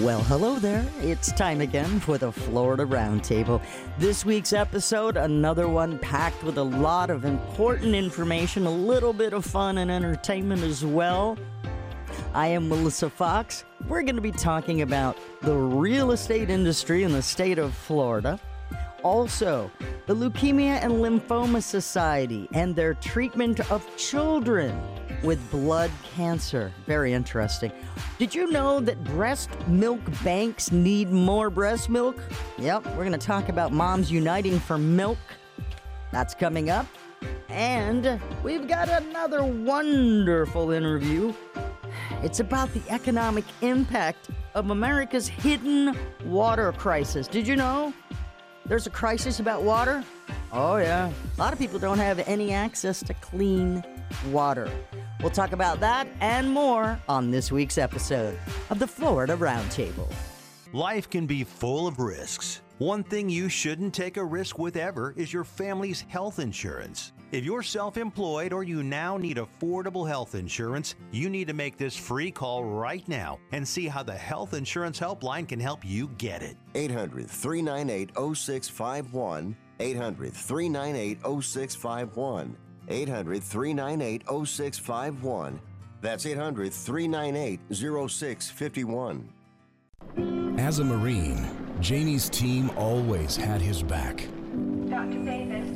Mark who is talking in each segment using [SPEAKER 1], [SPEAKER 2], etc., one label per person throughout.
[SPEAKER 1] Well, hello there. It's time again for the Florida Roundtable. This week's episode, another one packed with a lot of important information, a little bit of fun and entertainment as well. I am Melissa Fox. We're going to be talking about the real estate industry in the state of Florida. Also, the Leukemia and Lymphoma Society and their treatment of children with blood cancer. Very interesting. Did you know that breast milk banks need more breast milk? Yep, we're going to talk about moms uniting for milk. That's coming up. And we've got another wonderful interview. It's about the economic impact of America's hidden water crisis. Did you know there's a crisis about water? Oh, yeah. A lot of people don't have any access to clean water. We'll talk about that and more on this week's episode of the Florida Roundtable.
[SPEAKER 2] Life can be full of risks. One thing you shouldn't take a risk with ever is your family's health insurance. If you're self employed or you now need affordable health insurance, you need to make this free call right now and see how the Health Insurance Helpline can help you get it.
[SPEAKER 3] 800 398 0651. 800 398 0651. 800 398 0651. That's 800 398 0651.
[SPEAKER 4] As a Marine, Jamie's team always had his back.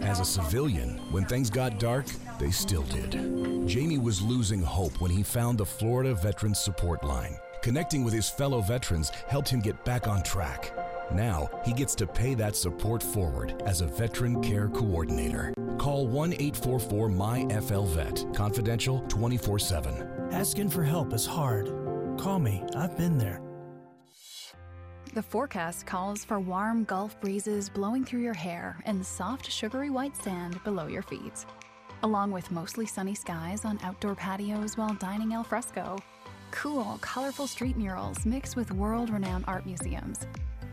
[SPEAKER 4] As a civilian, when things got dark, they still did. Jamie was losing hope when he found the Florida Veterans Support Line. Connecting with his fellow veterans helped him get back on track. Now, he gets to pay that support forward as a veteran care coordinator. Call 1 844 MyFLVET, confidential 24 7.
[SPEAKER 5] Asking for help is hard. Call me, I've been there.
[SPEAKER 6] The forecast calls for warm Gulf breezes blowing through your hair and soft, sugary white sand below your feet, along with mostly sunny skies on outdoor patios while dining al fresco. Cool, colorful street murals mixed with world renowned art museums.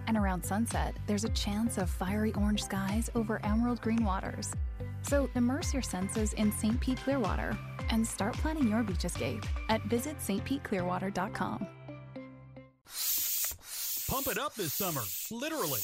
[SPEAKER 6] And around sunset, there's a chance of fiery orange skies over emerald green waters. So immerse your senses in St. Pete Clearwater and start planning your beach escape at visitstpeteclearwater.com.
[SPEAKER 7] Pump it up this summer, literally.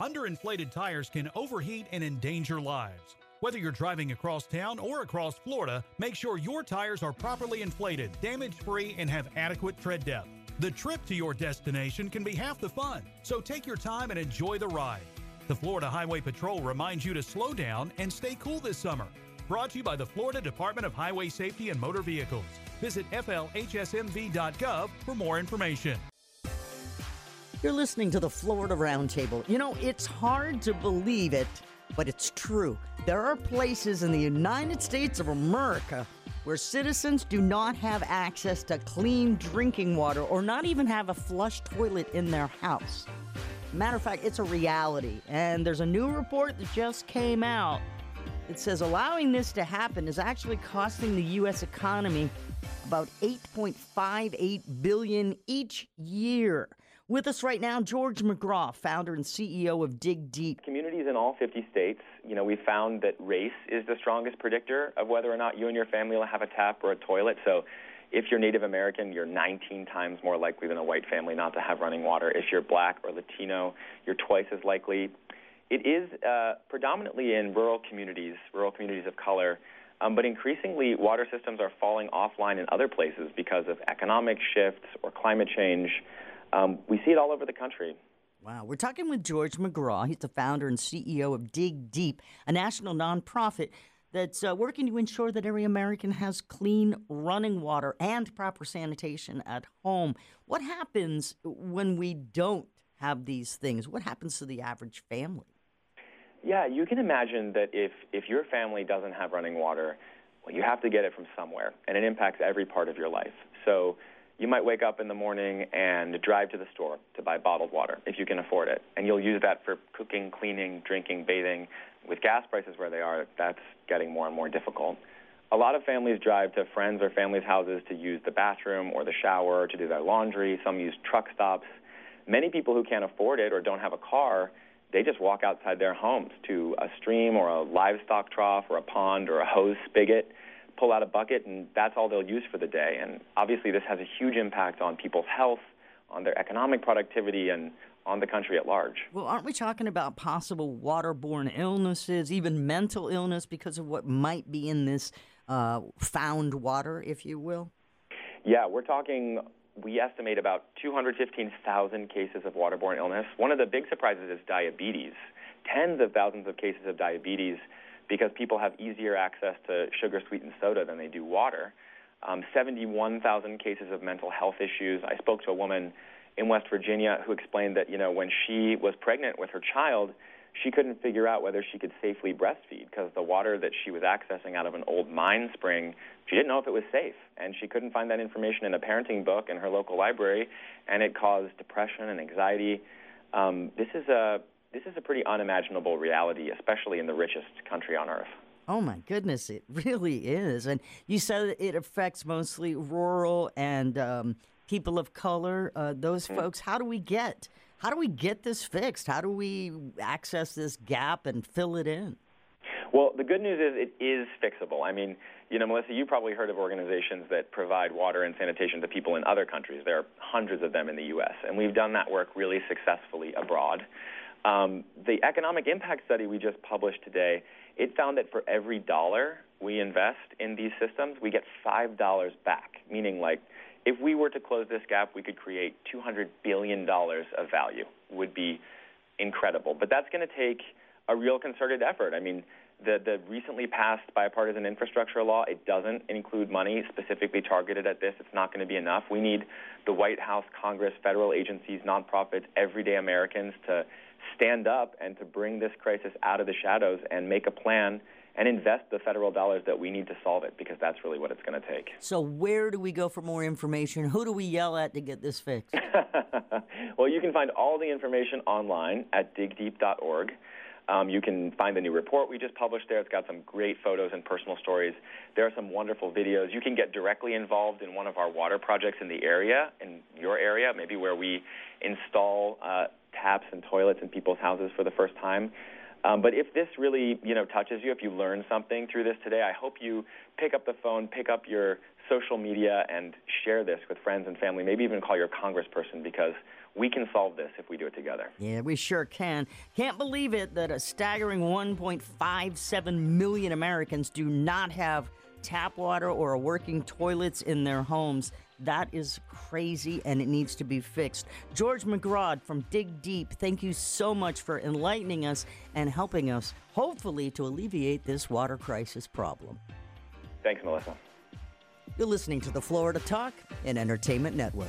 [SPEAKER 7] Underinflated tires can overheat and endanger lives. Whether you're driving across town or across Florida, make sure your tires are properly inflated, damage free, and have adequate tread depth. The trip to your destination can be half the fun, so take your time and enjoy the ride. The Florida Highway Patrol reminds you to slow down and stay cool this summer. Brought to you by the Florida Department of Highway Safety and Motor Vehicles. Visit flhsmv.gov for more information.
[SPEAKER 1] You're listening to the Florida Roundtable. You know, it's hard to believe it, but it's true. There are places in the United States of America where citizens do not have access to clean drinking water or not even have a flush toilet in their house. Matter of fact, it's a reality. And there's a new report that just came out. It says allowing this to happen is actually costing the U.S. economy about 8.58 billion each year. With us right now, George McGraw, founder and CEO of Dig Deep.
[SPEAKER 8] Communities in all 50 states, you know, we found that race is the strongest predictor of whether or not you and your family will have a tap or a toilet. So if you're Native American, you're 19 times more likely than a white family not to have running water. If you're black or Latino, you're twice as likely. It is uh, predominantly in rural communities, rural communities of color, um, but increasingly water systems are falling offline in other places because of economic shifts or climate change. Um, we see it all over the country.
[SPEAKER 1] Wow, we're talking with George McGraw. He's the founder and CEO of Dig Deep, a national nonprofit that's uh, working to ensure that every American has clean running water and proper sanitation at home. What happens when we don't have these things? What happens to the average family?
[SPEAKER 8] Yeah, you can imagine that if, if your family doesn't have running water, well, you have to get it from somewhere, and it impacts every part of your life. So you might wake up in the morning and drive to the store to buy bottled water if you can afford it. And you'll use that for cooking, cleaning, drinking, bathing. With gas prices where they are, that's getting more and more difficult. A lot of families drive to friends or families' houses to use the bathroom or the shower to do their laundry. Some use truck stops. Many people who can't afford it or don't have a car, they just walk outside their homes to a stream or a livestock trough or a pond or a hose spigot pull out a bucket, and that's all they'll use for the day. And obviously, this has a huge impact on people's health, on their economic productivity, and on the country at large.
[SPEAKER 1] Well, aren't we talking about possible waterborne illnesses, even mental illness because of what might be in this uh, found water, if you will?
[SPEAKER 8] Yeah, we're talking, we estimate about 215,000 cases of waterborne illness. One of the big surprises is diabetes. Tens of thousands of cases of diabetes because people have easier access to sugar sweetened soda than they do water. Um, 71,000 cases of mental health issues. I spoke to a woman in West Virginia who explained that, you know, when she was pregnant with her child, she couldn't figure out whether she could safely breastfeed because the water that she was accessing out of an old mine spring, she didn't know if it was safe. And she couldn't find that information in a parenting book in her local library, and it caused depression and anxiety. Um, this is a this is a pretty unimaginable reality, especially in the richest country on earth.
[SPEAKER 1] Oh my goodness, it really is. And you said it affects mostly rural and um, people of color. Uh, those mm-hmm. folks. How do we get how do we get this fixed? How do we access this gap and fill it in?
[SPEAKER 8] Well, the good news is it is fixable. I mean, you know, Melissa, you probably heard of organizations that provide water and sanitation to people in other countries. There are hundreds of them in the U.S., and we've done that work really successfully abroad. Um, the economic impact study we just published today, it found that for every dollar we invest in these systems, we get five dollars back. Meaning, like, if we were to close this gap, we could create 200 billion dollars of value. Would be incredible, but that's going to take a real concerted effort. I mean, the, the recently passed bipartisan infrastructure law, it doesn't include money specifically targeted at this. It's not going to be enough. We need the White House, Congress, federal agencies, nonprofits, everyday Americans to stand up and to bring this crisis out of the shadows and make a plan and invest the federal dollars that we need to solve it because that's really what it's going to take.
[SPEAKER 1] So, where do we go for more information? Who do we yell at to get this fixed?
[SPEAKER 8] well, you can find all the information online at digdeep.org. Um, you can find the new report we just published there. It's got some great photos and personal stories. There are some wonderful videos. You can get directly involved in one of our water projects in the area, in your area, maybe where we install uh, taps and toilets in people's houses for the first time. Um, but if this really, you know, touches you, if you learn something through this today, I hope you pick up the phone, pick up your social media, and share this with friends and family. Maybe even call your congressperson because we can solve this if we do it together.
[SPEAKER 1] Yeah, we sure can. Can't believe it that a staggering 1.57 million Americans do not have tap water or working toilets in their homes. That is crazy and it needs to be fixed. George McGraw from Dig Deep, thank you so much for enlightening us and helping us, hopefully, to alleviate this water crisis problem.
[SPEAKER 8] Thanks, Melissa.
[SPEAKER 1] You're listening to the Florida Talk and Entertainment Network.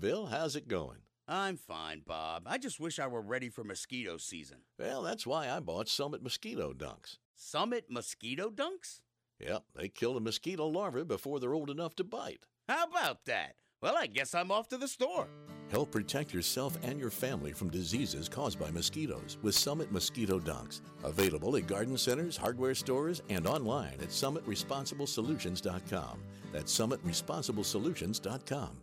[SPEAKER 9] Bill. How's it going?
[SPEAKER 10] I'm fine, Bob. I just wish I were ready for mosquito season.
[SPEAKER 9] Well, that's why I bought Summit Mosquito Dunks.
[SPEAKER 10] Summit Mosquito Dunks?
[SPEAKER 9] Yep, they kill the mosquito larvae before they're old enough to bite.
[SPEAKER 10] How about that? Well, I guess I'm off to the store.
[SPEAKER 9] Help protect yourself and your family from diseases caused by mosquitoes with Summit Mosquito Dunks. Available at garden centers, hardware stores, and online at summitresponsibleSolutions.com. That's summitresponsibleSolutions.com.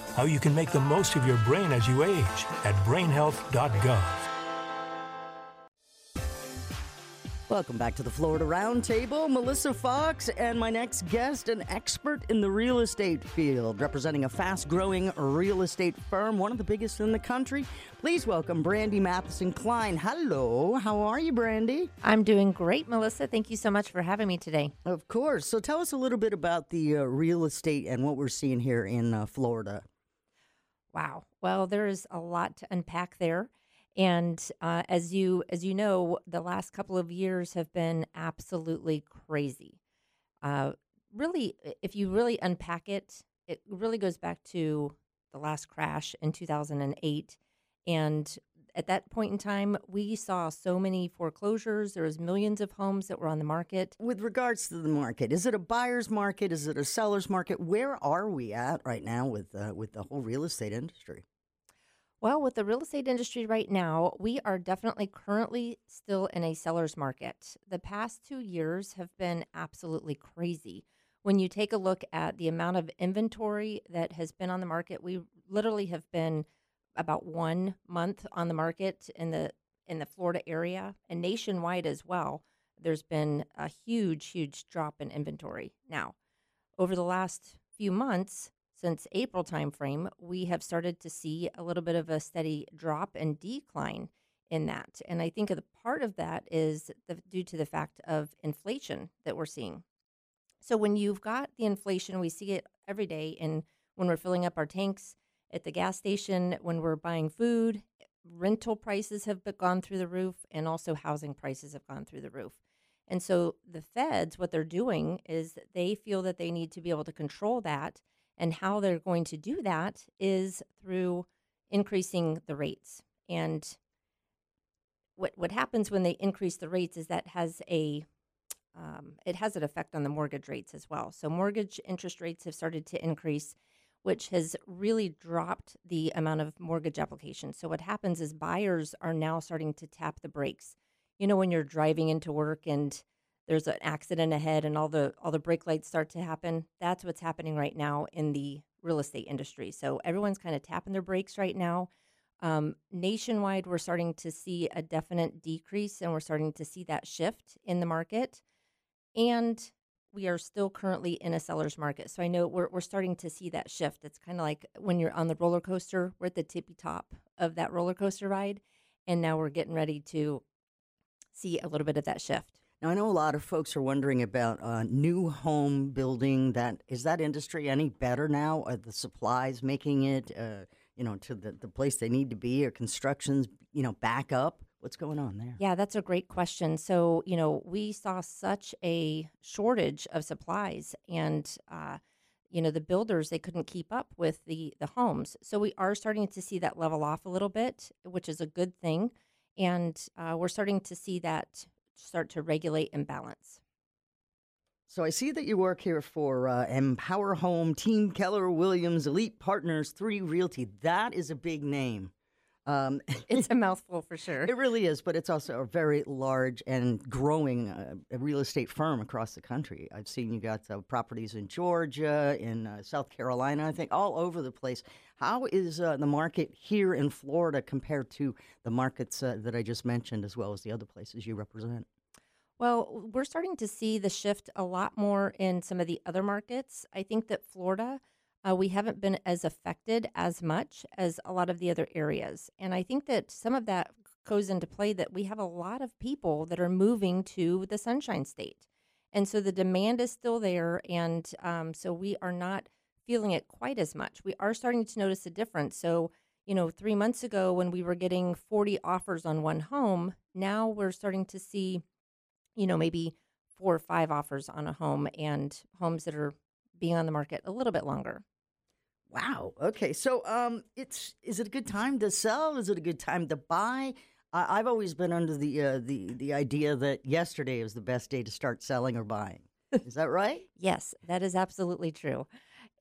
[SPEAKER 11] how you can make the most of your brain as you age at brainhealth.gov.
[SPEAKER 1] Welcome back to the Florida Roundtable. Melissa Fox and my next guest, an expert in the real estate field, representing a fast growing real estate firm, one of the biggest in the country. Please welcome Brandy Matheson Klein. Hello. How are you, Brandy?
[SPEAKER 12] I'm doing great, Melissa. Thank you so much for having me today.
[SPEAKER 1] Of course. So tell us a little bit about the uh, real estate and what we're seeing here in uh, Florida.
[SPEAKER 12] Wow. Well, there is a lot to unpack there. And uh, as you as you know, the last couple of years have been absolutely crazy. Uh, really, if you really unpack it, it really goes back to the last crash in 2008. And at that point in time, we saw so many foreclosures. There was millions of homes that were on the market.
[SPEAKER 1] With regards to the market, is it a buyer's market? Is it a seller's market? Where are we at right now with uh, with the whole real estate industry?
[SPEAKER 12] Well, with the real estate industry right now, we are definitely currently still in a seller's market. The past two years have been absolutely crazy. When you take a look at the amount of inventory that has been on the market, we literally have been about one month on the market in the in the Florida area and nationwide as well. There's been a huge, huge drop in inventory. Now, over the last few months, since April timeframe, we have started to see a little bit of a steady drop and decline in that. And I think the part of that is the, due to the fact of inflation that we're seeing. So when you've got the inflation, we see it every day in when we're filling up our tanks at the gas station, when we're buying food, rental prices have gone through the roof, and also housing prices have gone through the roof. And so the feds, what they're doing is they feel that they need to be able to control that and how they're going to do that is through increasing the rates. And what what happens when they increase the rates is that has a um, it has an effect on the mortgage rates as well. So mortgage interest rates have started to increase, which has really dropped the amount of mortgage applications. So what happens is buyers are now starting to tap the brakes. You know, when you're driving into work and there's an accident ahead and all the all the brake lights start to happen that's what's happening right now in the real estate industry so everyone's kind of tapping their brakes right now um, nationwide we're starting to see a definite decrease and we're starting to see that shift in the market and we are still currently in a seller's market so i know we're, we're starting to see that shift it's kind of like when you're on the roller coaster we're at the tippy top of that roller coaster ride and now we're getting ready to see a little bit of that shift
[SPEAKER 1] now, I know a lot of folks are wondering about uh, new home building. That is that industry any better now? Are the supplies making it, uh, you know, to the, the place they need to be? Or constructions, you know, back up? What's going on there?
[SPEAKER 12] Yeah, that's a great question. So, you know, we saw such a shortage of supplies, and uh, you know, the builders they couldn't keep up with the the homes. So we are starting to see that level off a little bit, which is a good thing, and uh, we're starting to see that start to regulate and balance.
[SPEAKER 1] So I see that you work here for uh, Empower Home, Team Keller Williams, Elite Partners, Three Realty. That is a big name.
[SPEAKER 12] Um, it's a mouthful for sure.
[SPEAKER 1] It really is, but it's also a very large and growing uh, real estate firm across the country. I've seen you got uh, properties in Georgia, in uh, South Carolina, I think, all over the place. How is uh, the market here in Florida compared to the markets uh, that I just mentioned, as well as the other places you represent?
[SPEAKER 12] Well, we're starting to see the shift a lot more in some of the other markets. I think that Florida, uh, we haven't been as affected as much as a lot of the other areas. And I think that some of that goes into play that we have a lot of people that are moving to the Sunshine State. And so the demand is still there. And um, so we are not feeling it quite as much. We are starting to notice a difference. So, you know, three months ago when we were getting 40 offers on one home, now we're starting to see you know, maybe four or five offers on a home and homes that are being on the market a little bit longer.
[SPEAKER 1] Wow. Okay. So, um, it's is it a good time to sell? Is it a good time to buy? I, have always been under the uh, the the idea that yesterday is the best day to start selling or buying. Is that right?
[SPEAKER 12] yes, that is absolutely true.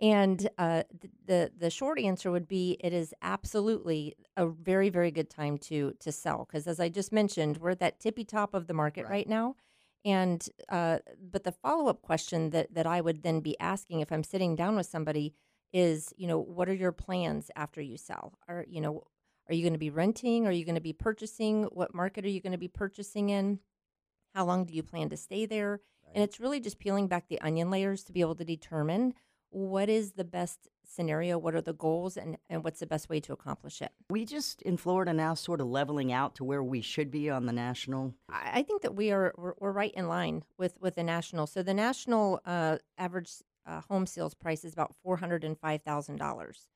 [SPEAKER 12] And uh, the the short answer would be it is absolutely a very very good time to to sell because as I just mentioned we're at that tippy top of the market right, right now, and uh, but the follow up question that that I would then be asking if I'm sitting down with somebody is, you know, what are your plans after you sell? Are, you know, are you going to be renting? Are you going to be purchasing? What market are you going to be purchasing in? How long do you plan to stay there? Right. And it's really just peeling back the onion layers to be able to determine what is the best scenario, what are the goals, and, and what's the best way to accomplish it.
[SPEAKER 1] We just in Florida now sort of leveling out to where we should be on the national.
[SPEAKER 12] I, I think that we are we're, we're, right in line with with the national. So the national uh, average uh, home sales price is about four hundred and five thousand dollars.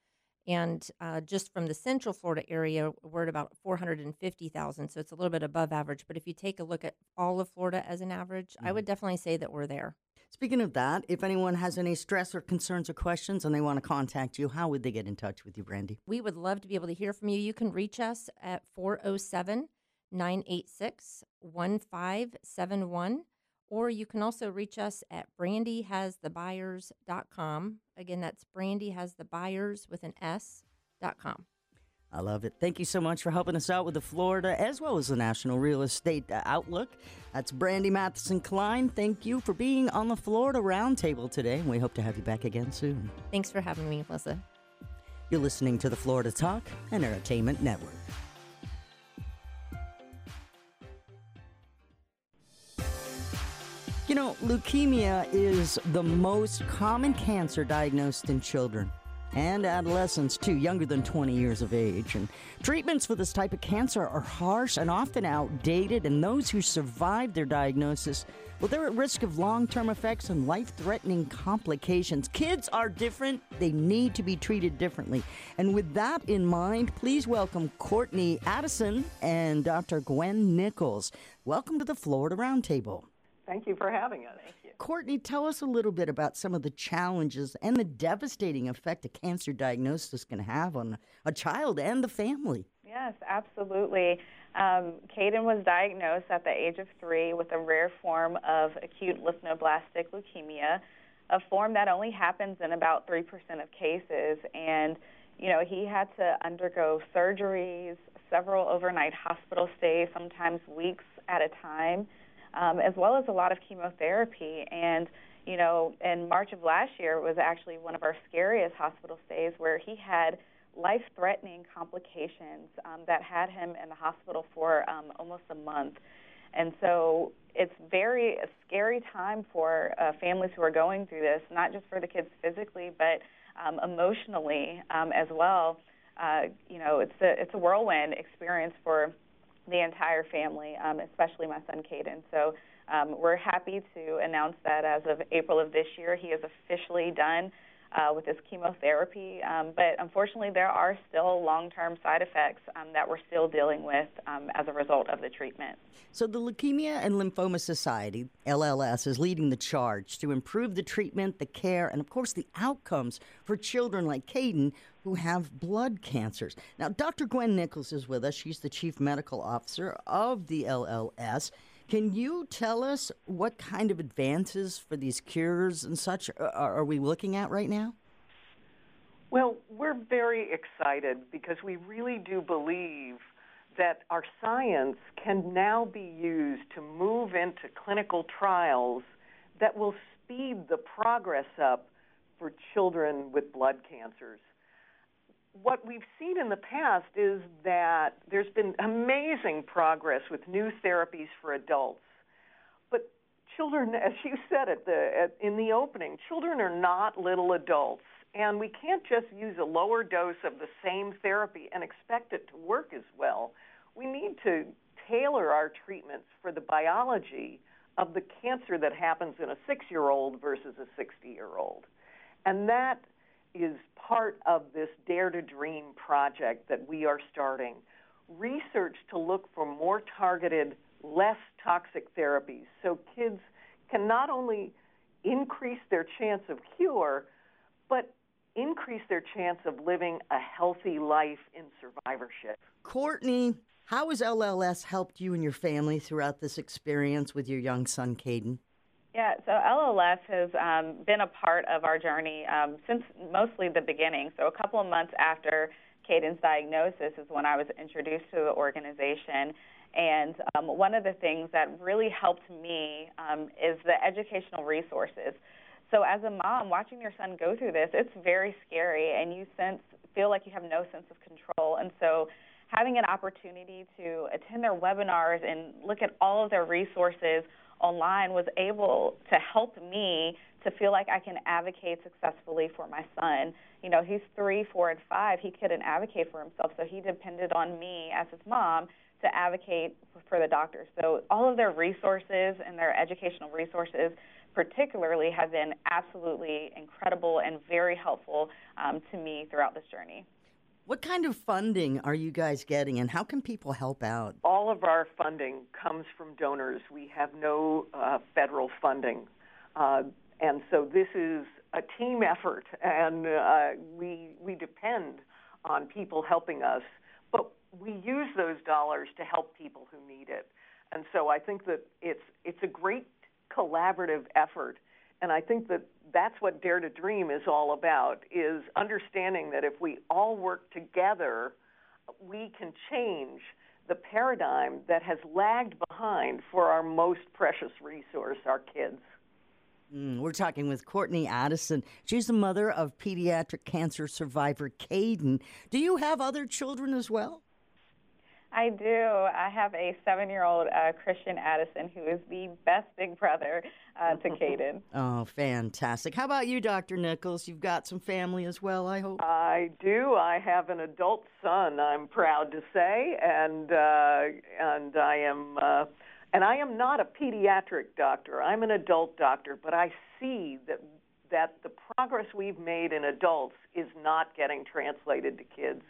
[SPEAKER 12] And uh, just from the Central Florida area, we're at about 450,000. So it's a little bit above average. But if you take a look at all of Florida as an average, mm-hmm. I would definitely say that we're there.
[SPEAKER 1] Speaking of that, if anyone has any stress or concerns or questions and they want to contact you, how would they get in touch with you, Brandy?
[SPEAKER 12] We would love to be able to hear from you. You can reach us at 407 986 1571 or you can also reach us at brandyhasthebuyers.com. Again, that's brandyhasthebuyers with an S.com.
[SPEAKER 1] I love it. Thank you so much for helping us out with the Florida as well as the National Real Estate uh, Outlook. That's Brandy Matheson Klein. Thank you for being on the Florida Roundtable today, and we hope to have you back again soon.
[SPEAKER 12] Thanks for having me, Melissa.
[SPEAKER 1] You're listening to the Florida Talk and Entertainment Network. You know, leukemia is the most common cancer diagnosed in children and adolescents too, younger than 20 years of age. And treatments for this type of cancer are harsh and often outdated, and those who survive their diagnosis, well, they're at risk of long term effects and life threatening complications. Kids are different, they need to be treated differently. And with that in mind, please welcome Courtney Addison and Dr. Gwen Nichols. Welcome to the Florida Roundtable.
[SPEAKER 13] Thank you for having us.
[SPEAKER 1] Thank you. Courtney, tell us a little bit about some of the challenges and the devastating effect a cancer diagnosis can have on a child and the family.
[SPEAKER 13] Yes, absolutely. Um, Caden was diagnosed at the age of three with a rare form of acute lymphoblastic leukemia, a form that only happens in about 3% of cases. And, you know, he had to undergo surgeries, several overnight hospital stays, sometimes weeks at a time um, as well as a lot of chemotherapy. And, you know, in March of last year was actually one of our scariest hospital stays where he had life threatening complications um, that had him in the hospital for um, almost a month. And so it's very a scary time for uh, families who are going through this, not just for the kids physically, but um, emotionally um, as well. Uh, you know, it's a it's a whirlwind experience for the entire family, um, especially my son Caden. So um, we're happy to announce that as of April of this year, he is officially done uh, with his chemotherapy. Um, but unfortunately, there are still long term side effects um, that we're still dealing with um, as a result of the treatment.
[SPEAKER 1] So, the Leukemia and Lymphoma Society, LLS, is leading the charge to improve the treatment, the care, and of course, the outcomes for children like Caden who have blood cancers. Now, Dr. Gwen Nichols is with us. She's the Chief Medical Officer of the LLS. Can you tell us what kind of advances for these cures and such are we looking at right now?
[SPEAKER 13] Well, we're very excited because we really do believe that our science can now be used to move into clinical trials that will speed the progress up for children with blood cancers what we've seen in the past is that there's been amazing progress with new therapies for adults. But children, as you said at the, at, in the opening, children are not little adults. And we can't just use a lower dose of the same therapy and expect it to work as well. We need to tailor our treatments for the biology of the cancer that happens in a six year old versus a 60 year old. And that is part of this Dare to Dream project that we are starting. Research to look for more targeted, less toxic therapies so kids can not only increase their chance of cure, but increase their chance of living a healthy life in survivorship.
[SPEAKER 1] Courtney, how has LLS helped you and your family throughout this experience with your young son, Caden?
[SPEAKER 13] Yeah, so LLS has um, been a part of our journey um, since mostly the beginning. So a couple of months after Caden's diagnosis is when I was introduced to the organization. And um, one of the things that really helped me um, is the educational resources.
[SPEAKER 14] So as a mom, watching your son go through this, it's very scary, and you sense feel like you have no sense of control. And so having an opportunity to attend their webinars and look at all of their resources online was able to help me to feel like I can advocate successfully for my son. You know, he's three, four, and five. He couldn't advocate for himself, so he depended on me as his mom to advocate for the doctors. So all of their resources and their educational resources particularly have been absolutely incredible and very helpful um, to me throughout this journey.
[SPEAKER 1] What kind of funding are you guys getting, and how can people help out?
[SPEAKER 13] All of our funding comes from donors. We have no uh, federal funding. Uh, and so this is a team effort, and uh, we, we depend on people helping us. But we use those dollars to help people who need it. And so I think that it's, it's a great collaborative effort. And I think that that's what Dare to Dream is all about, is understanding that if we all work together, we can change the paradigm that has lagged behind for our most precious resource, our kids.
[SPEAKER 1] Mm, we're talking with Courtney Addison. She's the mother of pediatric cancer survivor Caden. Do you have other children as well?
[SPEAKER 14] I do. I have a seven year old uh, Christian Addison who is the best big brother uh, to Caden.
[SPEAKER 1] oh, fantastic. How about you, Dr. Nichols? You've got some family as well, I hope?
[SPEAKER 13] I do. I have an adult son, I'm proud to say, and, uh, and I am. Uh, and I am not a pediatric doctor. I'm an adult doctor, but I see that that the progress we've made in adults is not getting translated to kids.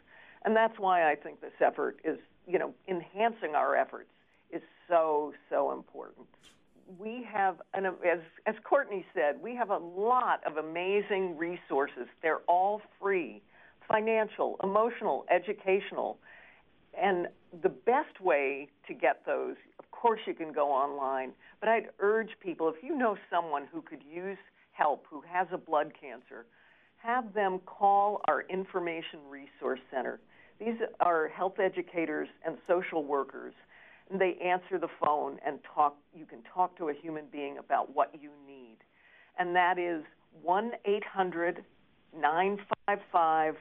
[SPEAKER 13] And that's why I think this effort is you know, enhancing our efforts is so, so important. We have, an, as, as Courtney said, we have a lot of amazing resources. They're all free financial, emotional, educational. And the best way to get those, of course, you can go online, but I'd urge people if you know someone who could use help, who has a blood cancer, have them call our Information Resource Center. These are health educators and social workers, and they answer the phone and talk. You can talk to a human being about what you need, and that is one eight hundred nine five five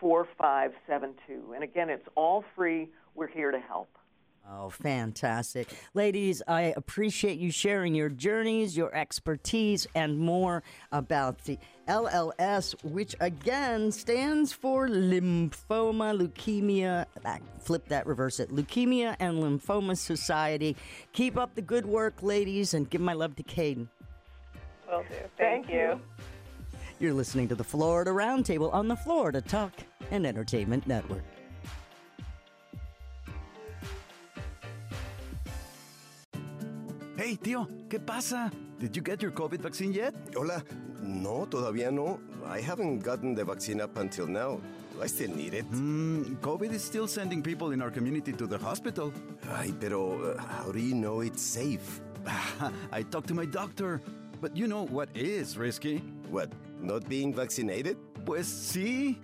[SPEAKER 13] four five seven two. And again, it's all free. We're here to help.
[SPEAKER 1] Oh, fantastic. Ladies, I appreciate you sharing your journeys, your expertise, and more about the LLS, which again stands for Lymphoma, Leukemia. Flip that, reverse it. Leukemia and Lymphoma Society. Keep up the good work, ladies, and give my love to Caden.
[SPEAKER 14] Will do. Thank, Thank you.
[SPEAKER 1] You're listening to the Florida Roundtable on the Florida Talk and Entertainment Network.
[SPEAKER 15] Hey, tío, ¿qué pasa? Did you get your COVID vaccine yet?
[SPEAKER 16] Hola. No, todavía no. I haven't gotten the vaccine up until now. Do I still need it?
[SPEAKER 15] Mm, COVID is still sending people in our community to the hospital.
[SPEAKER 16] Ay, pero uh, how do you know it's safe?
[SPEAKER 15] I talked to my doctor. But you know what is risky?
[SPEAKER 16] What, not being vaccinated?
[SPEAKER 15] Pues sí.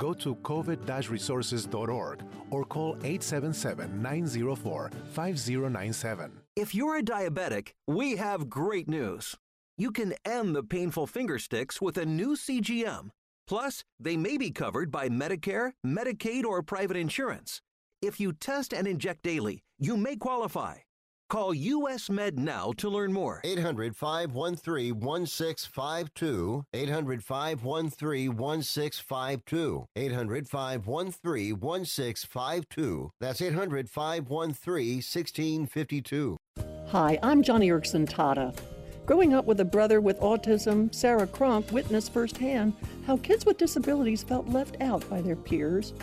[SPEAKER 17] Go to covid-resources.org or call 877-904-5097.
[SPEAKER 18] If you're a diabetic, we have great news. You can end the painful finger sticks with a new CGM. Plus, they may be covered by Medicare, Medicaid, or private insurance. If you test and inject daily, you may qualify. Call US Med now to learn more.
[SPEAKER 3] 800 513 1652. 800 513 1652. 800 513 1652. That's 800 513 1652.
[SPEAKER 19] Hi, I'm Joni Eareckson Tada. Growing up with a brother with autism, Sarah Cronk witnessed firsthand how kids with disabilities felt left out by their peers.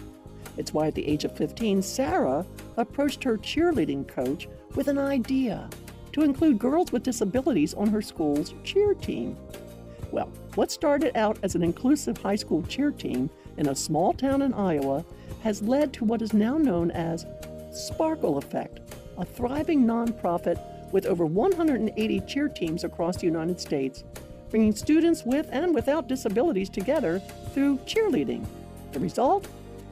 [SPEAKER 19] It's why at the age of 15, Sarah approached her cheerleading coach with an idea to include girls with disabilities on her school's cheer team. Well, what started out as an inclusive high school cheer team in a small town in Iowa has led to what is now known as Sparkle Effect, a thriving nonprofit with over 180 cheer teams across the United States, bringing students with and without disabilities together through cheerleading. The result?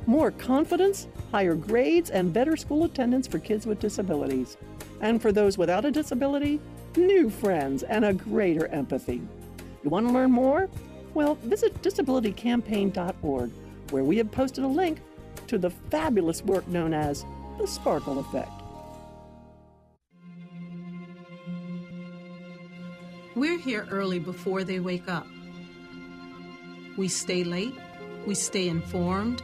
[SPEAKER 19] More confidence, higher grades, and better school attendance for kids with disabilities. And for those without a disability, new friends and a greater empathy. You want to learn more? Well, visit disabilitycampaign.org, where we have posted a link to the fabulous work known as the Sparkle Effect.
[SPEAKER 20] We're here early before they wake up. We stay late, we stay informed,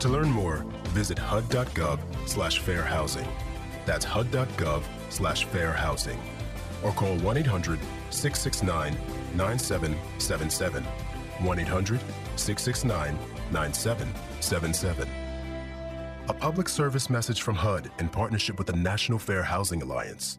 [SPEAKER 17] To learn more, visit hud.gov slash fair housing. That's hud.gov slash fair housing. Or call 1 800 669 9777. 1 800 669 9777. A public service message from HUD in partnership with the National Fair Housing Alliance.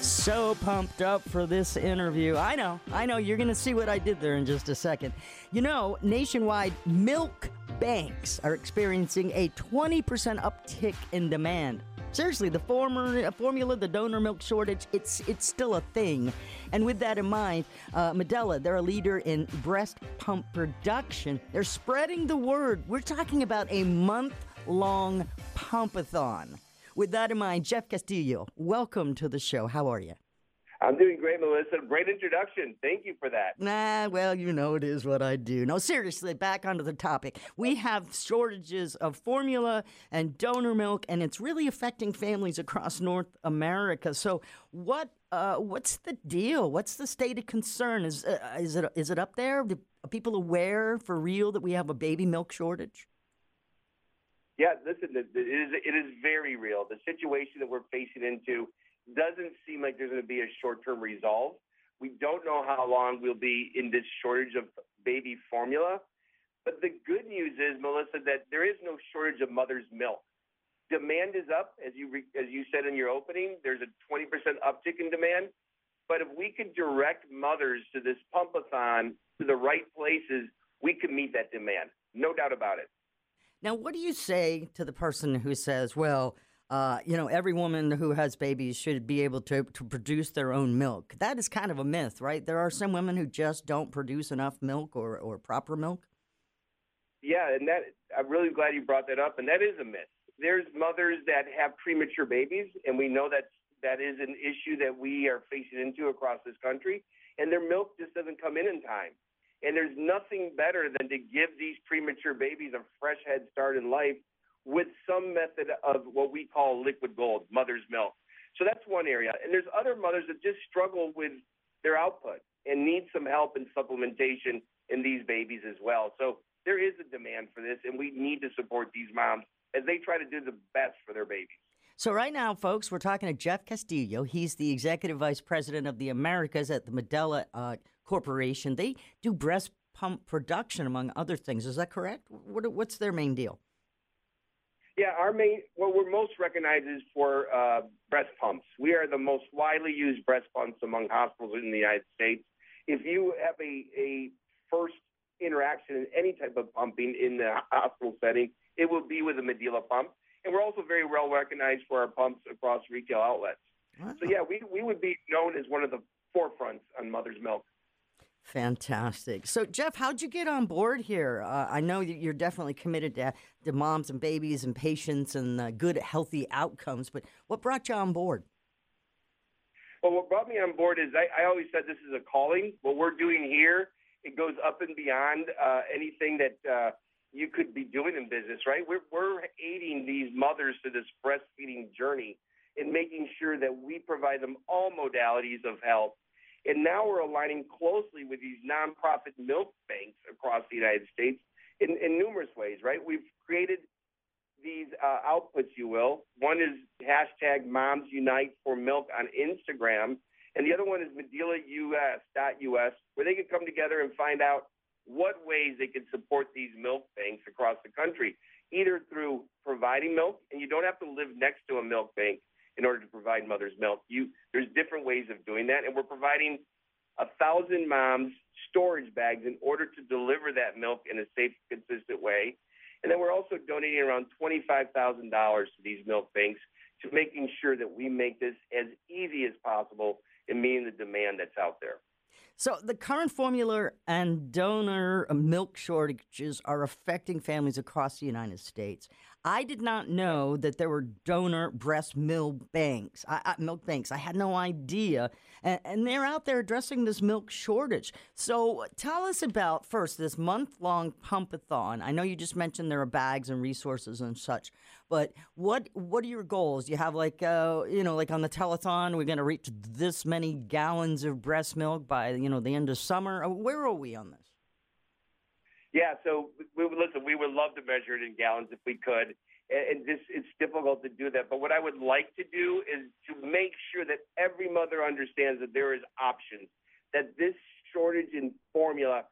[SPEAKER 1] So pumped up for this interview. I know, I know, you're going to see what I did there in just a second. You know, nationwide milk banks are experiencing a 20% uptick in demand. Seriously, the former formula, the donor milk shortage, it's it's still a thing. And with that in mind, uh, Medela, they're a leader in breast pump production. They're spreading the word. We're talking about a month-long pumpathon. With that in mind, Jeff Castillo, welcome to the show. How are you?
[SPEAKER 21] I'm doing great, Melissa. Great introduction. Thank you for that.
[SPEAKER 1] Nah, well, you know it is what I do. No, seriously, back onto the topic. We have shortages of formula and donor milk, and it's really affecting families across North America. So, what uh, what's the deal? What's the state of concern? Is uh, is it is it up there? Are people aware for real that we have a baby milk shortage?
[SPEAKER 21] Yeah, listen, it is it is very real. The situation that we're facing into doesn't seem like there's going to be a short-term resolve. We don't know how long we'll be in this shortage of baby formula. But the good news is, Melissa, that there is no shortage of mother's milk. Demand is up, as you re- as you said in your opening. There's a 20% uptick in demand. But if we could direct mothers to this pumpathon to the right places, we could meet that demand. No doubt about it.
[SPEAKER 1] Now, what do you say to the person who says, well, uh, you know, every woman who has babies should be able to, to produce their own milk? That is kind of a myth, right? There are some women who just don't produce enough milk or, or proper milk.
[SPEAKER 21] Yeah, and that I'm really glad you brought that up, and that is a myth. There's mothers that have premature babies, and we know that that is an issue that we are facing into across this country, and their milk just doesn't come in in time. And there's nothing better than to give these premature babies a fresh head start in life with some method of what we call liquid gold, mother's milk. So that's one area. And there's other mothers that just struggle with their output and need some help and supplementation in these babies as well. So there is a demand for this, and we need to support these moms as they try to do the best for their babies.
[SPEAKER 1] So, right now, folks, we're talking to Jeff Castillo. He's the executive vice president of the Americas at the Medela uh, Corporation. They do breast pump production, among other things. Is that correct? What, what's their main deal?
[SPEAKER 21] Yeah, our main, what we're most recognized is for uh, breast pumps. We are the most widely used breast pumps among hospitals in the United States. If you have a, a first interaction in any type of pumping in the hospital setting, it will be with a Medela pump. And we're also very well recognized for our pumps across retail outlets. Wow. So, yeah, we, we would be known as one of the forefronts on mother's milk.
[SPEAKER 1] Fantastic. So, Jeff, how'd you get on board here? Uh, I know you're definitely committed to, to moms and babies and patients and uh, good, healthy outcomes, but what brought you on board?
[SPEAKER 21] Well, what brought me on board is I, I always said this is a calling. What we're doing here, it goes up and beyond uh, anything that uh, you could be doing in business, right? We're, we're aiding these mothers to this breastfeeding journey and making sure that we provide them all modalities of help. And now we're aligning closely with these nonprofit milk banks across the United States in, in numerous ways, right? We've created these uh, outputs, you will. One is hashtag Moms Unite for Milk on Instagram, and the other one is MedelaUS.us, where they can come together and find out what ways they can support these milk banks across the country, either through providing milk, and you don't have to live next to a milk bank in order to provide mother's milk. You there's different ways of doing that, and we're providing a thousand moms storage bags in order to deliver that milk in a safe, consistent way. And then we're also donating around $25,000 to these milk banks to making sure that we make this as easy as possible in meeting the demand that's out there.
[SPEAKER 1] So, the current formula and donor uh, milk shortages are affecting families across the United States. I did not know that there were donor breast milk banks. I, I, milk banks. I had no idea, and, and, they're out there addressing this milk shortage. So, tell us about first this month-long pumpathon. I know you just mentioned there are bags and resources and such, but what what are your goals? You have like uh, you know, like on the telethon, we're going to reach this many gallons of breast milk by you know the end of summer. Uh, where are we on this?
[SPEAKER 21] Yeah, so we listen. We would love to measure it in gallons if we could, and this it's difficult to do that. But what I would like to do is to make sure that every mother understands that there is options. That this shortage in formula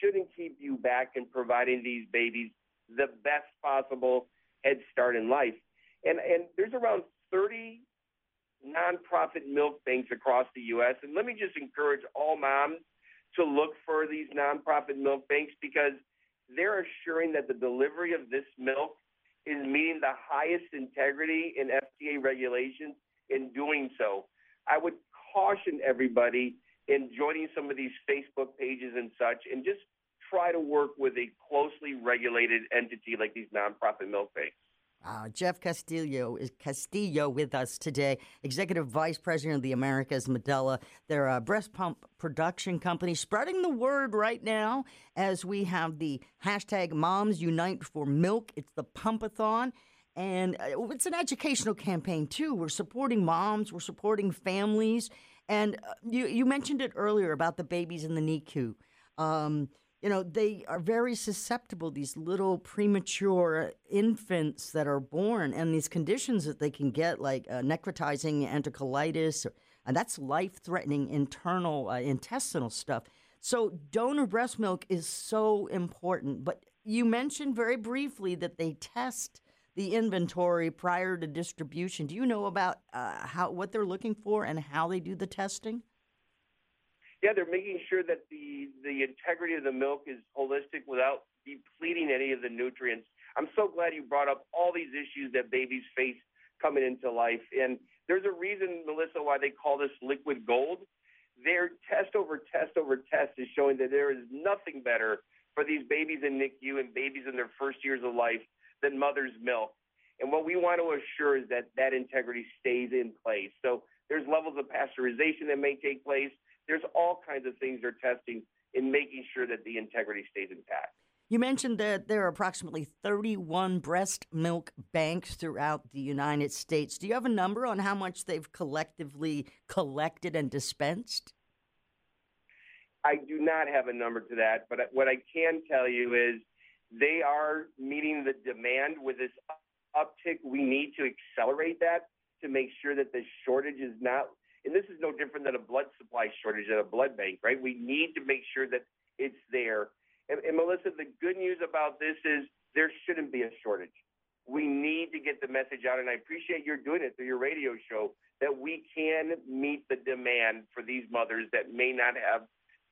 [SPEAKER 21] shouldn't keep you back in providing these babies the best possible head start in life. And and there's around 30 nonprofit milk banks across the U.S. And let me just encourage all moms to look for these nonprofit milk banks because they're assuring that the delivery of this milk is meeting the highest integrity in FDA regulations in doing so. I would caution everybody in joining some of these Facebook pages and such and just try to work with a closely regulated entity like these nonprofit milk banks.
[SPEAKER 1] Uh, Jeff Castillo is Castillo with us today, Executive Vice President of the Americas, Medela. They're a breast pump production company, spreading the word right now as we have the hashtag Moms Unite for Milk. It's the Pumpathon. And uh, it's an educational campaign, too. We're supporting moms, we're supporting families. And uh, you, you mentioned it earlier about the babies in the NICU. Um, you know, they are very susceptible, these little premature infants that are born, and these conditions that they can get, like uh, necrotizing enterocolitis, and that's life threatening internal uh, intestinal stuff. So, donor breast milk is so important. But you mentioned very briefly that they test the inventory prior to distribution. Do you know about uh, how what they're looking for and how they do the testing?
[SPEAKER 21] Yeah, they're making sure that the the integrity of the milk is holistic without depleting any of the nutrients. I'm so glad you brought up all these issues that babies face coming into life, and there's a reason, Melissa, why they call this liquid gold. Their test over test over test is showing that there is nothing better for these babies in NICU and babies in their first years of life than mother's milk. And what we want to assure is that that integrity stays in place. So there's levels of pasteurization that may take place. There's all kinds of things they're testing in making sure that the integrity stays intact.
[SPEAKER 1] You mentioned that there are approximately 31 breast milk banks throughout the United States. Do you have a number on how much they've collectively collected and dispensed?
[SPEAKER 21] I do not have a number to that, but what I can tell you is they are meeting the demand with this uptick. We need to accelerate that to make sure that the shortage is not and this is no different than a blood supply shortage at a blood bank, right? We need to make sure that it's there. And, and Melissa, the good news about this is there shouldn't be a shortage. We need to get the message out, and I appreciate you're doing it through your radio show that we can meet the demand for these mothers that may not have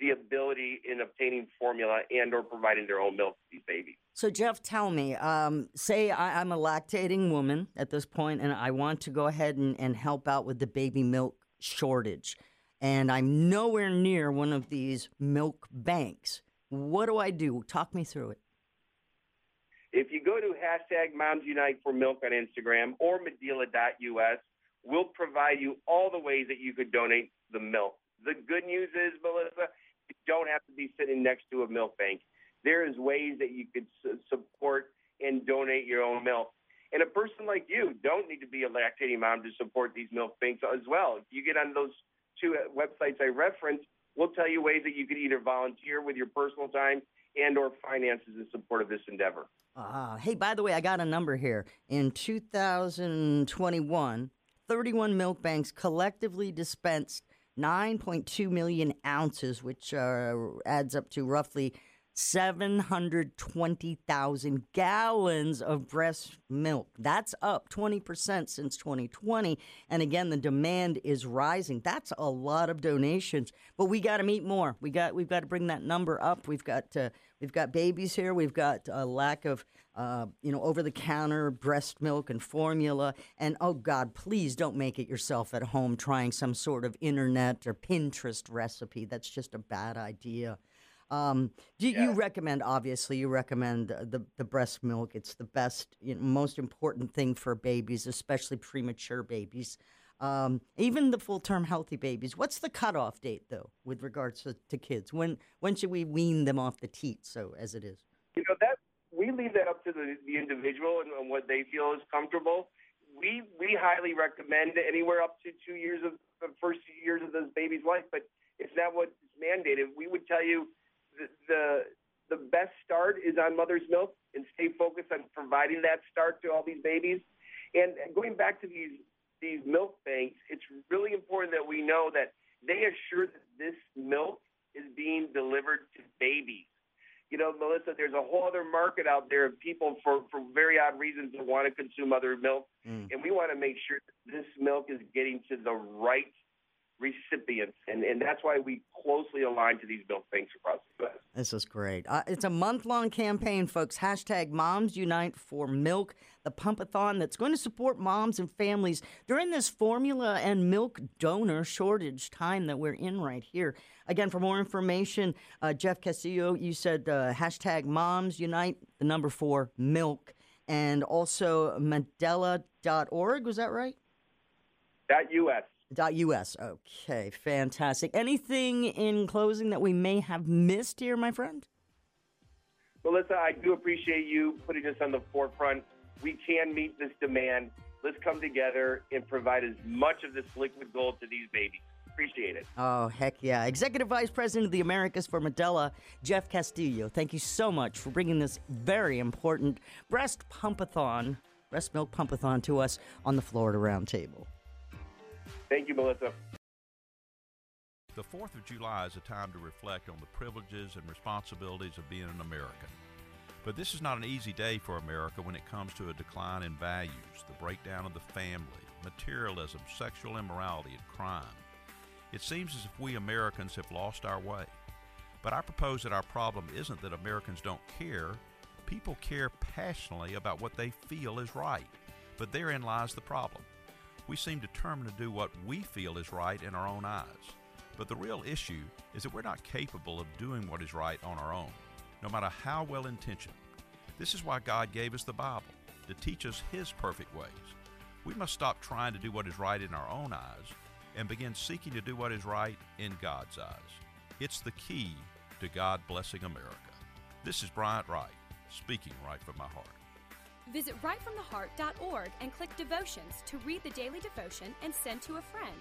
[SPEAKER 21] the ability in obtaining formula and or providing their own milk to these babies.
[SPEAKER 1] So Jeff, tell me, um, say I, am a lactating woman at this point, and I want to go ahead and, and help out with the baby milk shortage. and I'm nowhere near one of these milk banks. What do I do? Talk me through it.
[SPEAKER 21] If you go to hashtag Moms Unite for Milk on Instagram or Medela.us, we'll provide you all the ways that you could donate the milk. The good news is, Melissa, you don't have to be sitting next to a milk bank. There is ways that you could support and donate your own milk. And a person like you don't need to be a lactating mom to support these milk banks as well. If you get on those two websites I referenced, we'll tell you ways that you could either volunteer with your personal time and or finances in support of this endeavor.
[SPEAKER 1] Uh, hey, by the way, I got a number here. In 2021, 31 milk banks collectively dispensed 9.2 million ounces, which uh, adds up to roughly 720,000 gallons of breast milk. That's up 20% since 2020. And again, the demand is rising. That's a lot of donations, but we got to meet more. We got we've got to bring that number up. We've got uh, we've got babies here. We've got a lack of uh, you know over the counter breast milk and formula. And oh God, please don't make it yourself at home trying some sort of internet or Pinterest recipe. That's just a bad idea. Um, do you recommend? Obviously, you recommend the the breast milk. It's the best, you know, most important thing for babies, especially premature babies. Um, even the full term healthy babies. What's the cutoff date though, with regards to, to kids? When when should we wean them off the teat? So as it is.
[SPEAKER 21] You know that we leave that up to the, the individual and, and what they feel is comfortable. We we highly recommend anywhere up to two years of the first years of those baby's life, but it's not what's mandated. We would tell you the, the the best start is on mother's milk and stay focused on providing that start to all these babies. And going back to these these milk banks, it's really important that we know that they assure that this milk is being delivered to babies. You know, Melissa, there's a whole other market out there of people for, for very odd reasons that want to consume other milk.
[SPEAKER 1] Mm.
[SPEAKER 21] And we want to make sure that this milk is getting to the right recipients. And, and that's why we closely align to these milk banks across the U.S.
[SPEAKER 1] This is great. Uh, it's a month long campaign, folks. Hashtag Moms Unite for Milk, the pumpathon that's going to support moms and families during this formula and milk donor shortage time that we're in right here. Again, for more information, uh, Jeff Castillo, you said uh, hashtag Moms Unite, the number four milk, and also Medela.org. Was that right?
[SPEAKER 21] That U.S.
[SPEAKER 1] Dot US. Okay, fantastic. Anything in closing that we may have missed here, my friend?
[SPEAKER 21] Melissa, I do appreciate you putting this on the forefront. We can meet this demand. Let's come together and provide as much of this liquid gold to these babies. Appreciate it.
[SPEAKER 1] Oh, heck yeah. Executive Vice President of the Americas for Medela, Jeff Castillo. Thank you so much for bringing this very important breast pumpathon, breast milk pumpathon to us on the Florida Roundtable.
[SPEAKER 21] Thank you, Melissa.
[SPEAKER 22] The 4th of July is a time to reflect on the privileges and responsibilities of being an American. But this is not an easy day for America when it comes to a decline in values, the breakdown of the family, materialism, sexual immorality, and crime. It seems as if we Americans have lost our way. But I propose that our problem isn't that Americans don't care. People care passionately about what they feel is right. But therein lies the problem. We seem determined to do what we feel is right in our own eyes. But the real issue is that we're not capable of doing what is right on our own, no matter how well intentioned. This is why God gave us the Bible, to teach us His perfect ways. We must stop trying to do what is right in our own eyes and begin seeking to do what is right in God's eyes. It's the key to God blessing America. This is Bryant Wright, speaking right from my heart.
[SPEAKER 23] Visit rightfromtheheart.org and click devotions to read the daily devotion and send to a friend.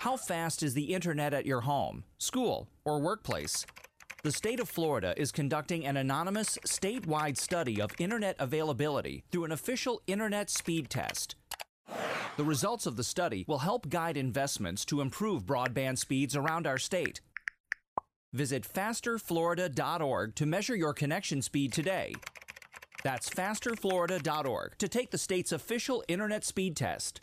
[SPEAKER 24] How fast is the internet at your home, school, or workplace? The state of Florida is conducting an anonymous statewide study of internet availability through an official internet speed test. The results of the study will help guide investments to improve broadband speeds around our state. Visit fasterflorida.org to measure your connection speed today. That's fasterflorida.org to take the state's official internet speed test.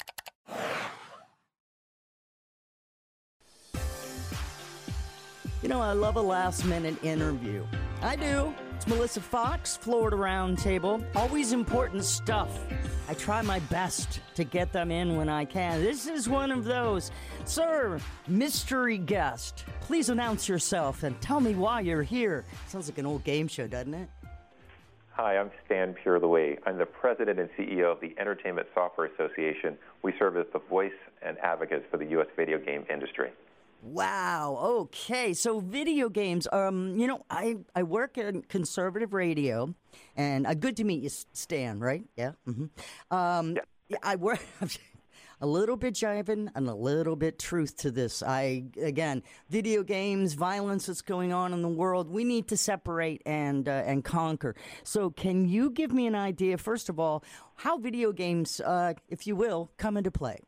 [SPEAKER 1] You know, I love a last minute interview. I do. It's Melissa Fox, Florida Roundtable. Always important stuff. I try my best to get them in when I can. This is one of those. Sir, mystery guest, please announce yourself and tell me why you're here. Sounds like an old game show, doesn't it?
[SPEAKER 25] Hi, I'm Stan Pierre Louis. I'm the president and CEO of the Entertainment Software Association. We serve as the voice and advocates for the U.S. video game industry.
[SPEAKER 1] Wow. Okay. So video games. Um, you know, I I work in conservative radio, and uh, good to meet you, Stan. Right? Yeah. Mm-hmm. Um, yeah. I work. a little bit jiving and a little bit truth to this. I again, video games, violence that's going on in the world. We need to separate and uh, and conquer. So, can you give me an idea, first of all, how video games, uh, if you will, come into play?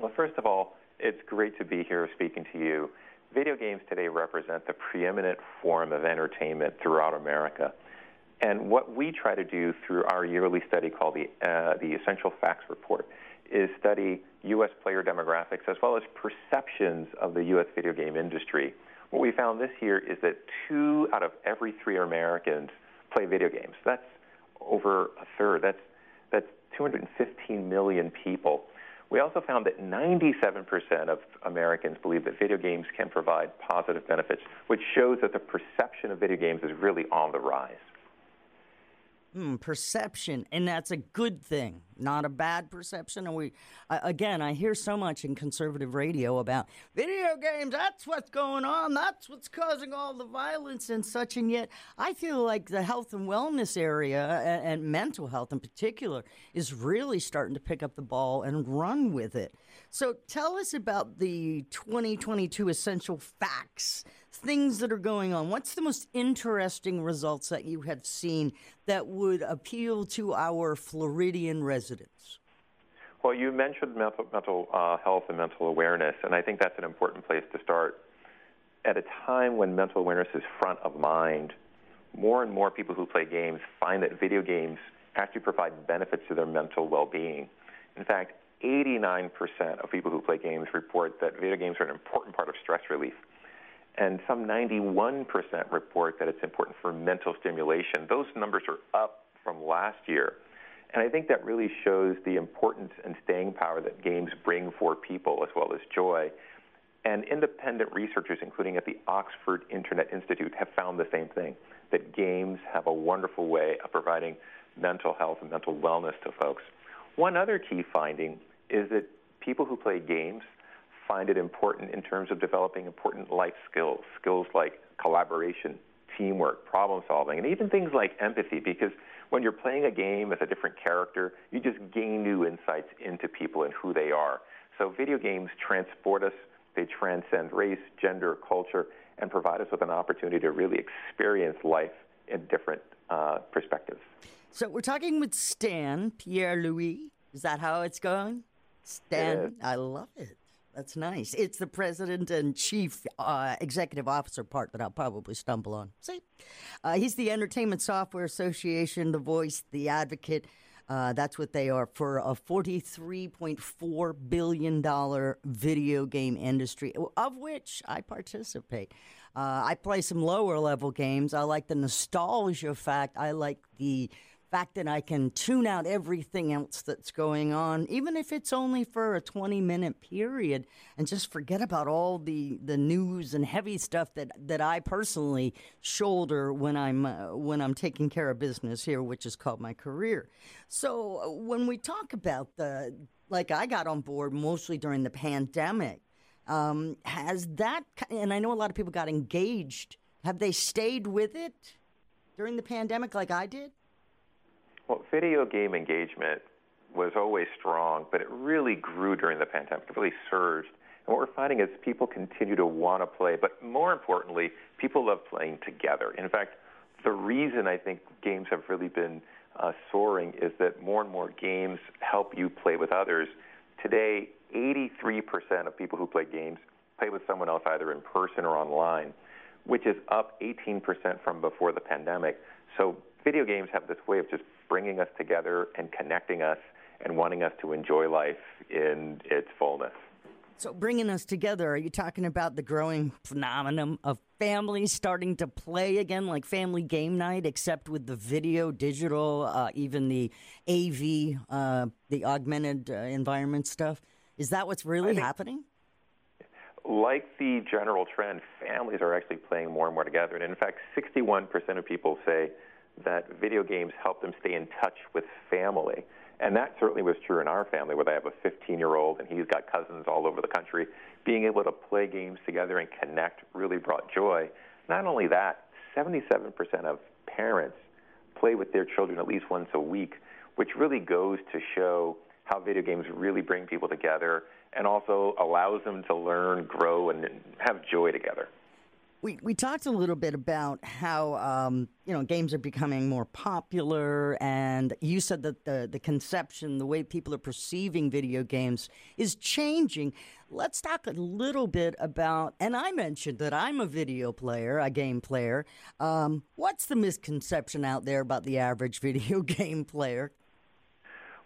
[SPEAKER 25] Well, first of all it's great to be here speaking to you. Video games today represent the preeminent form of entertainment throughout America. And what we try to do through our yearly study called the, uh, the Essential Facts Report is study U.S. player demographics as well as perceptions of the U.S. video game industry. What we found this year is that two out of every three Americans play video games. That's over a third. That's, that's 215 million people. We also found that 97% of Americans believe that video games can provide positive benefits, which shows that the perception of video games is really on the rise.
[SPEAKER 1] Hmm, perception, and that's a good thing, not a bad perception. And we, uh, again, I hear so much in conservative radio about video games. That's what's going on. That's what's causing all the violence and such. And yet, I feel like the health and wellness area and, and mental health in particular is really starting to pick up the ball and run with it. So, tell us about the 2022 essential facts things that are going on. What's the most interesting results that you have seen that would appeal to our Floridian residents?
[SPEAKER 25] Well, you mentioned mental, mental uh, health and mental awareness, and I think that's an important place to start. At a time when mental awareness is front of mind, more and more people who play games find that video games actually provide benefits to their mental well being. In fact, 89% of people who play games report that video games are an important part of stress relief and some 91% report that it's important for mental stimulation. Those numbers are up from last year. And I think that really shows the importance and staying power that games bring for people as well as joy. And independent researchers, including at the Oxford Internet Institute, have found the same thing that games have a wonderful way of providing mental health and mental wellness to folks. One other key finding is that people who play games find it important in terms of developing important life skills, skills like collaboration, teamwork, problem solving, and even things like empathy, because when you're playing a game as a different character, you just gain new insights into people and who they are. So video games transport us, they transcend race, gender, culture, and provide us with an opportunity to really experience life in different uh, perspectives.
[SPEAKER 1] So we're talking with Stan Pierre Louis. Is that how it's going? Stan, I love it. That's nice. It's the president and chief uh, executive officer part that I'll probably stumble on. See? Uh, he's the Entertainment Software Association, the voice, the advocate. Uh, that's what they are for a $43.4 billion video game industry, of which I participate. Uh, I play some lower level games. I like the nostalgia fact. I like the fact that I can tune out everything else that's going on, even if it's only for a 20 minute period, and just forget about all the, the news and heavy stuff that, that I personally shoulder when I'm, uh, when I'm taking care of business here, which is called my career. So uh, when we talk about the, like I got on board mostly during the pandemic, um, has that, and I know a lot of people got engaged, have they stayed with it during the pandemic like I did?
[SPEAKER 25] Well, video game engagement was always strong, but it really grew during the pandemic. It really surged. And what we're finding is people continue to want to play, but more importantly, people love playing together. In fact, the reason I think games have really been uh, soaring is that more and more games help you play with others. Today, 83% of people who play games play with someone else either in person or online, which is up 18% from before the pandemic. So video games have this way of just bringing us together and connecting us and wanting us to enjoy life in its fullness.
[SPEAKER 1] So, bringing us together, are you talking about the growing phenomenon of families starting to play again, like family game night, except with the video, digital, uh, even the AV, uh, the augmented uh, environment stuff? Is that what's really happening?
[SPEAKER 25] Like the general trend, families are actually playing more and more together. And in fact, 61% of people say that video games help them stay in touch with family. And that certainly was true in our family, where I have a 15 year old and he's got cousins all over the country. Being able to play games together and connect really brought joy. Not only that, 77% of parents play with their children at least once a week, which really goes to show how video games really bring people together and also allows them to learn, grow, and have joy together.
[SPEAKER 1] We, we talked a little bit about how um, you know games are becoming more popular, and you said that the the conception, the way people are perceiving video games, is changing. Let's talk a little bit about. And I mentioned that I'm a video player, a game player. Um, what's the misconception out there about the average video game player?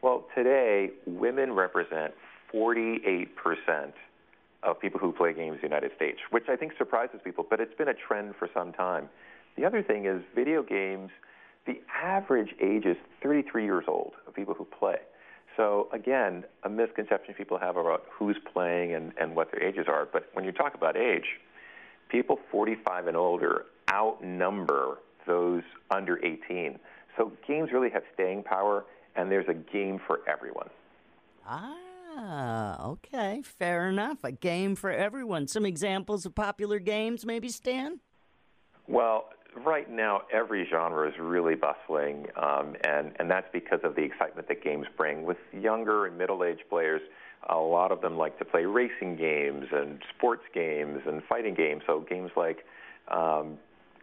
[SPEAKER 25] Well, today women represent 48 percent of people who play games in the United States, which I think surprises people, but it's been a trend for some time. The other thing is video games, the average age is 33 years old of people who play. So again, a misconception people have about who's playing and, and what their ages are. But when you talk about age, people 45 and older outnumber those under 18. So games really have staying power, and there's a game for everyone.
[SPEAKER 1] Ah. Ah, okay, fair enough. A game for everyone. Some examples of popular games, maybe, Stan?
[SPEAKER 25] Well, right now, every genre is really bustling, um, and, and that's because of the excitement that games bring. With younger and middle aged players, a lot of them like to play racing games and sports games and fighting games. So, games like um,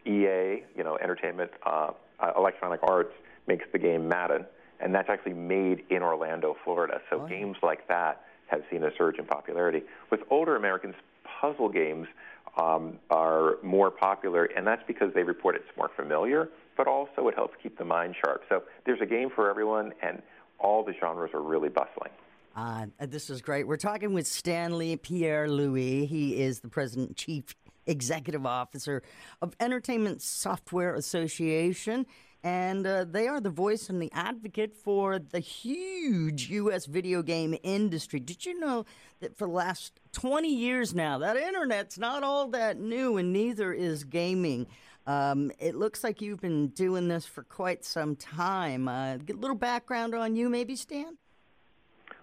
[SPEAKER 25] EA, you know, Entertainment, uh, Electronic Arts, makes the game Madden and that's actually made in Orlando, Florida. So oh, games like that have seen a surge in popularity. With older Americans, puzzle games um, are more popular, and that's because they report it's more familiar, but also it helps keep the mind sharp. So there's a game for everyone, and all the genres are really bustling.
[SPEAKER 1] Uh, this is great. We're talking with Stanley Pierre Louis. He is the president chief executive officer of Entertainment Software Association and uh, they are the voice and the advocate for the huge U.S. video game industry. Did you know that for the last 20 years now, that internet's not all that new, and neither is gaming. Um, it looks like you've been doing this for quite some time. Uh, a little background on you, maybe, Stan?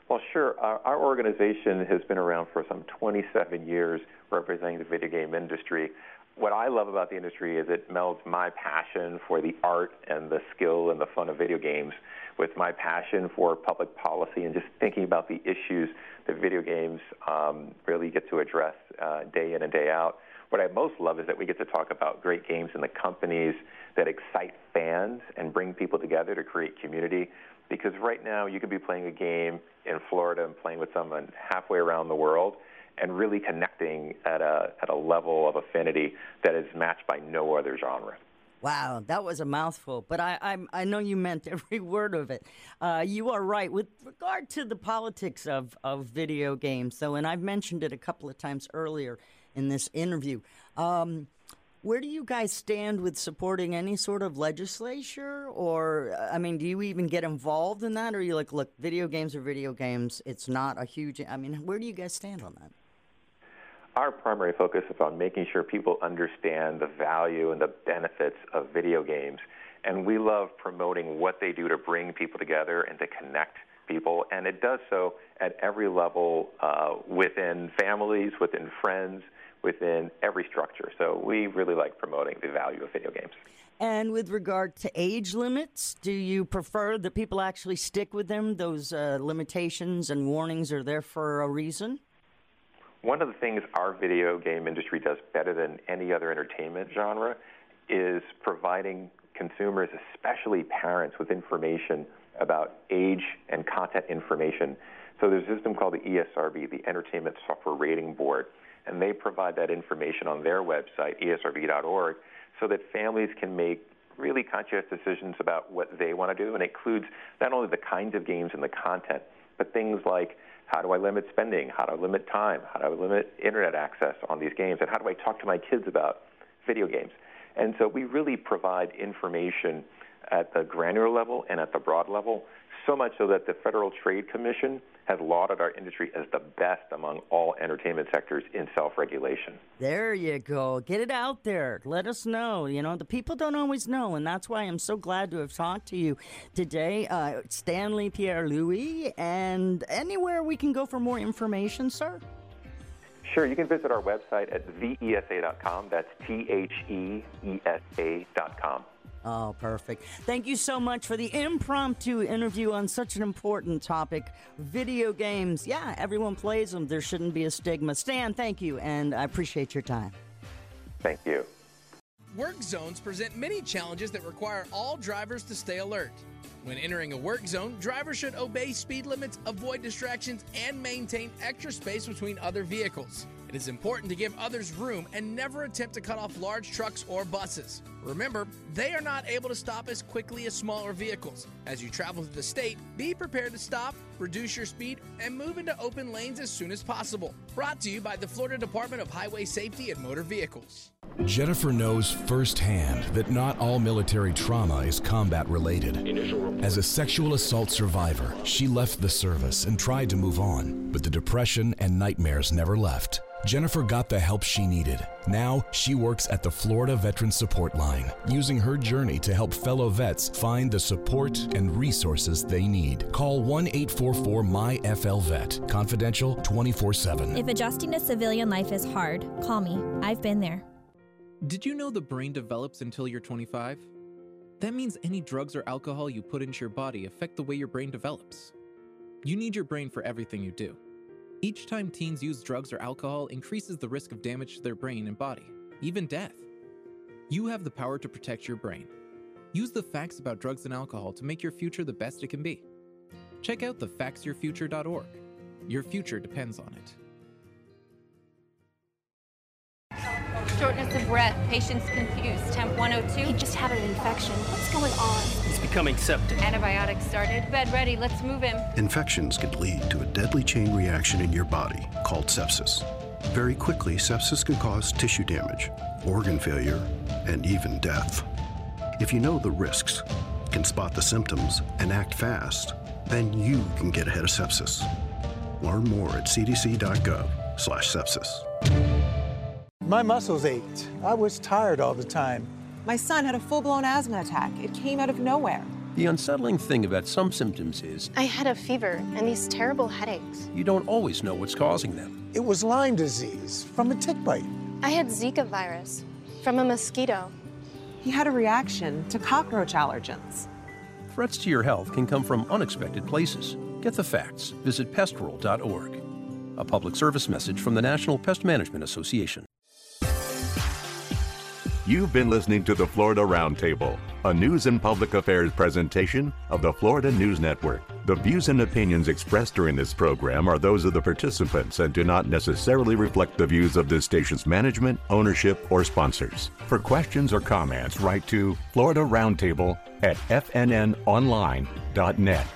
[SPEAKER 25] Well, sure. Our, our organization has been around for some 27 years representing the video game industry what I love about the industry is it melds my passion for the art and the skill and the fun of video games with my passion for public policy and just thinking about the issues that video games um, really get to address uh, day in and day out. What I most love is that we get to talk about great games and the companies that excite fans and bring people together to create community. Because right now, you could be playing a game in Florida and playing with someone halfway around the world and really connecting at a, at a level of affinity that is matched by no other genre.
[SPEAKER 1] Wow, that was a mouthful, but I, I, I know you meant every word of it. Uh, you are right. With regard to the politics of, of video games, though, and I've mentioned it a couple of times earlier in this interview, um, where do you guys stand with supporting any sort of legislature? Or, I mean, do you even get involved in that? Or are you like, look, video games are video games. It's not a huge, I mean, where do you guys stand on that?
[SPEAKER 25] Our primary focus is on making sure people understand the value and the benefits of video games. And we love promoting what they do to bring people together and to connect people. And it does so at every level uh, within families, within friends, within every structure. So we really like promoting the value of video games.
[SPEAKER 1] And with regard to age limits, do you prefer that people actually stick with them? Those uh, limitations and warnings are there for a reason?
[SPEAKER 25] One of the things our video game industry does better than any other entertainment genre is providing consumers, especially parents, with information about age and content information. So there's a system called the ESRB, the Entertainment Software Rating Board, and they provide that information on their website, esrb.org, so that families can make really conscious decisions about what they want to do. And it includes not only the kinds of games and the content, but things like how do I limit spending? How do I limit time? How do I limit internet access on these games? And how do I talk to my kids about video games? And so we really provide information at the granular level and at the broad level, so much so that the Federal Trade Commission has lauded our industry as the best among all entertainment sectors in self regulation.
[SPEAKER 1] There you go. Get it out there. Let us know. You know, the people don't always know, and that's why I'm so glad to have talked to you today, uh, Stanley Pierre Louis, and anywhere we can go for more information, sir.
[SPEAKER 25] Sure, you can visit our website at theesa.com. That's T H E E S A.com.
[SPEAKER 1] Oh, perfect. Thank you so much for the impromptu interview on such an important topic. Video games. Yeah, everyone plays them. There shouldn't be a stigma. Stan, thank you, and I appreciate your time.
[SPEAKER 25] Thank you.
[SPEAKER 26] Work zones present many challenges that require all drivers to stay alert. When entering a work zone, drivers should obey speed limits, avoid distractions, and maintain extra space between other vehicles. It is important to give others room and never attempt to cut off large trucks or buses. Remember, they are not able to stop as quickly as smaller vehicles. As you travel through the state, be prepared to stop, reduce your speed, and move into open lanes as soon as possible. Brought to you by the Florida Department of Highway Safety and Motor Vehicles.
[SPEAKER 27] Jennifer knows firsthand that not all military trauma is combat related. As a sexual assault survivor, she left the service and tried to move on, but the depression and nightmares never left. Jennifer got the help she needed. Now she works at the Florida Veteran Support Line, using her journey to help fellow vets find the support and resources they need. Call 1 844 MyFLVET, confidential 24 7.
[SPEAKER 28] If adjusting to civilian life is hard, call me. I've been there.
[SPEAKER 29] Did you know the brain develops until you're 25? That means any drugs or alcohol you put into your body affect the way your brain develops. You need your brain for everything you do. Each time teens use drugs or alcohol increases the risk of damage to their brain and body, even death. You have the power to protect your brain. Use the facts about drugs and alcohol to make your future the best it can be. Check out thefactsyourfuture.org. Your future depends on it.
[SPEAKER 30] Shortness of breath, patient's confused, temp 102.
[SPEAKER 31] He just had an infection. What's going on?
[SPEAKER 32] He's becoming septic.
[SPEAKER 30] Antibiotics started. Bed ready, let's move him.
[SPEAKER 33] Infections can lead to a deadly chain reaction in your body called sepsis. Very quickly, sepsis can cause tissue damage, organ failure, and even death. If you know the risks, can spot the symptoms, and act fast, then you can get ahead of sepsis. Learn more at cdc.gov/sepsis.
[SPEAKER 34] My muscles ached. I was tired all the time.
[SPEAKER 35] My son had a full blown asthma attack. It came out of nowhere.
[SPEAKER 32] The unsettling thing about some symptoms is
[SPEAKER 31] I had a fever and these terrible headaches.
[SPEAKER 32] you don't always know what's causing them.
[SPEAKER 34] It was Lyme disease from a tick bite.
[SPEAKER 31] I had Zika virus from a mosquito.
[SPEAKER 35] He had a reaction to cockroach allergens.
[SPEAKER 32] Threats to your health can come from unexpected places. Get the facts. Visit pestworld.org. A public service message from the National Pest Management Association.
[SPEAKER 36] You've been listening to the Florida Roundtable, a news and public affairs presentation of the Florida News Network. The views and opinions expressed during this program are those of the participants and do not necessarily reflect the views of this station's management, ownership, or sponsors. For questions or comments, write to Florida Roundtable at fnnonline.net.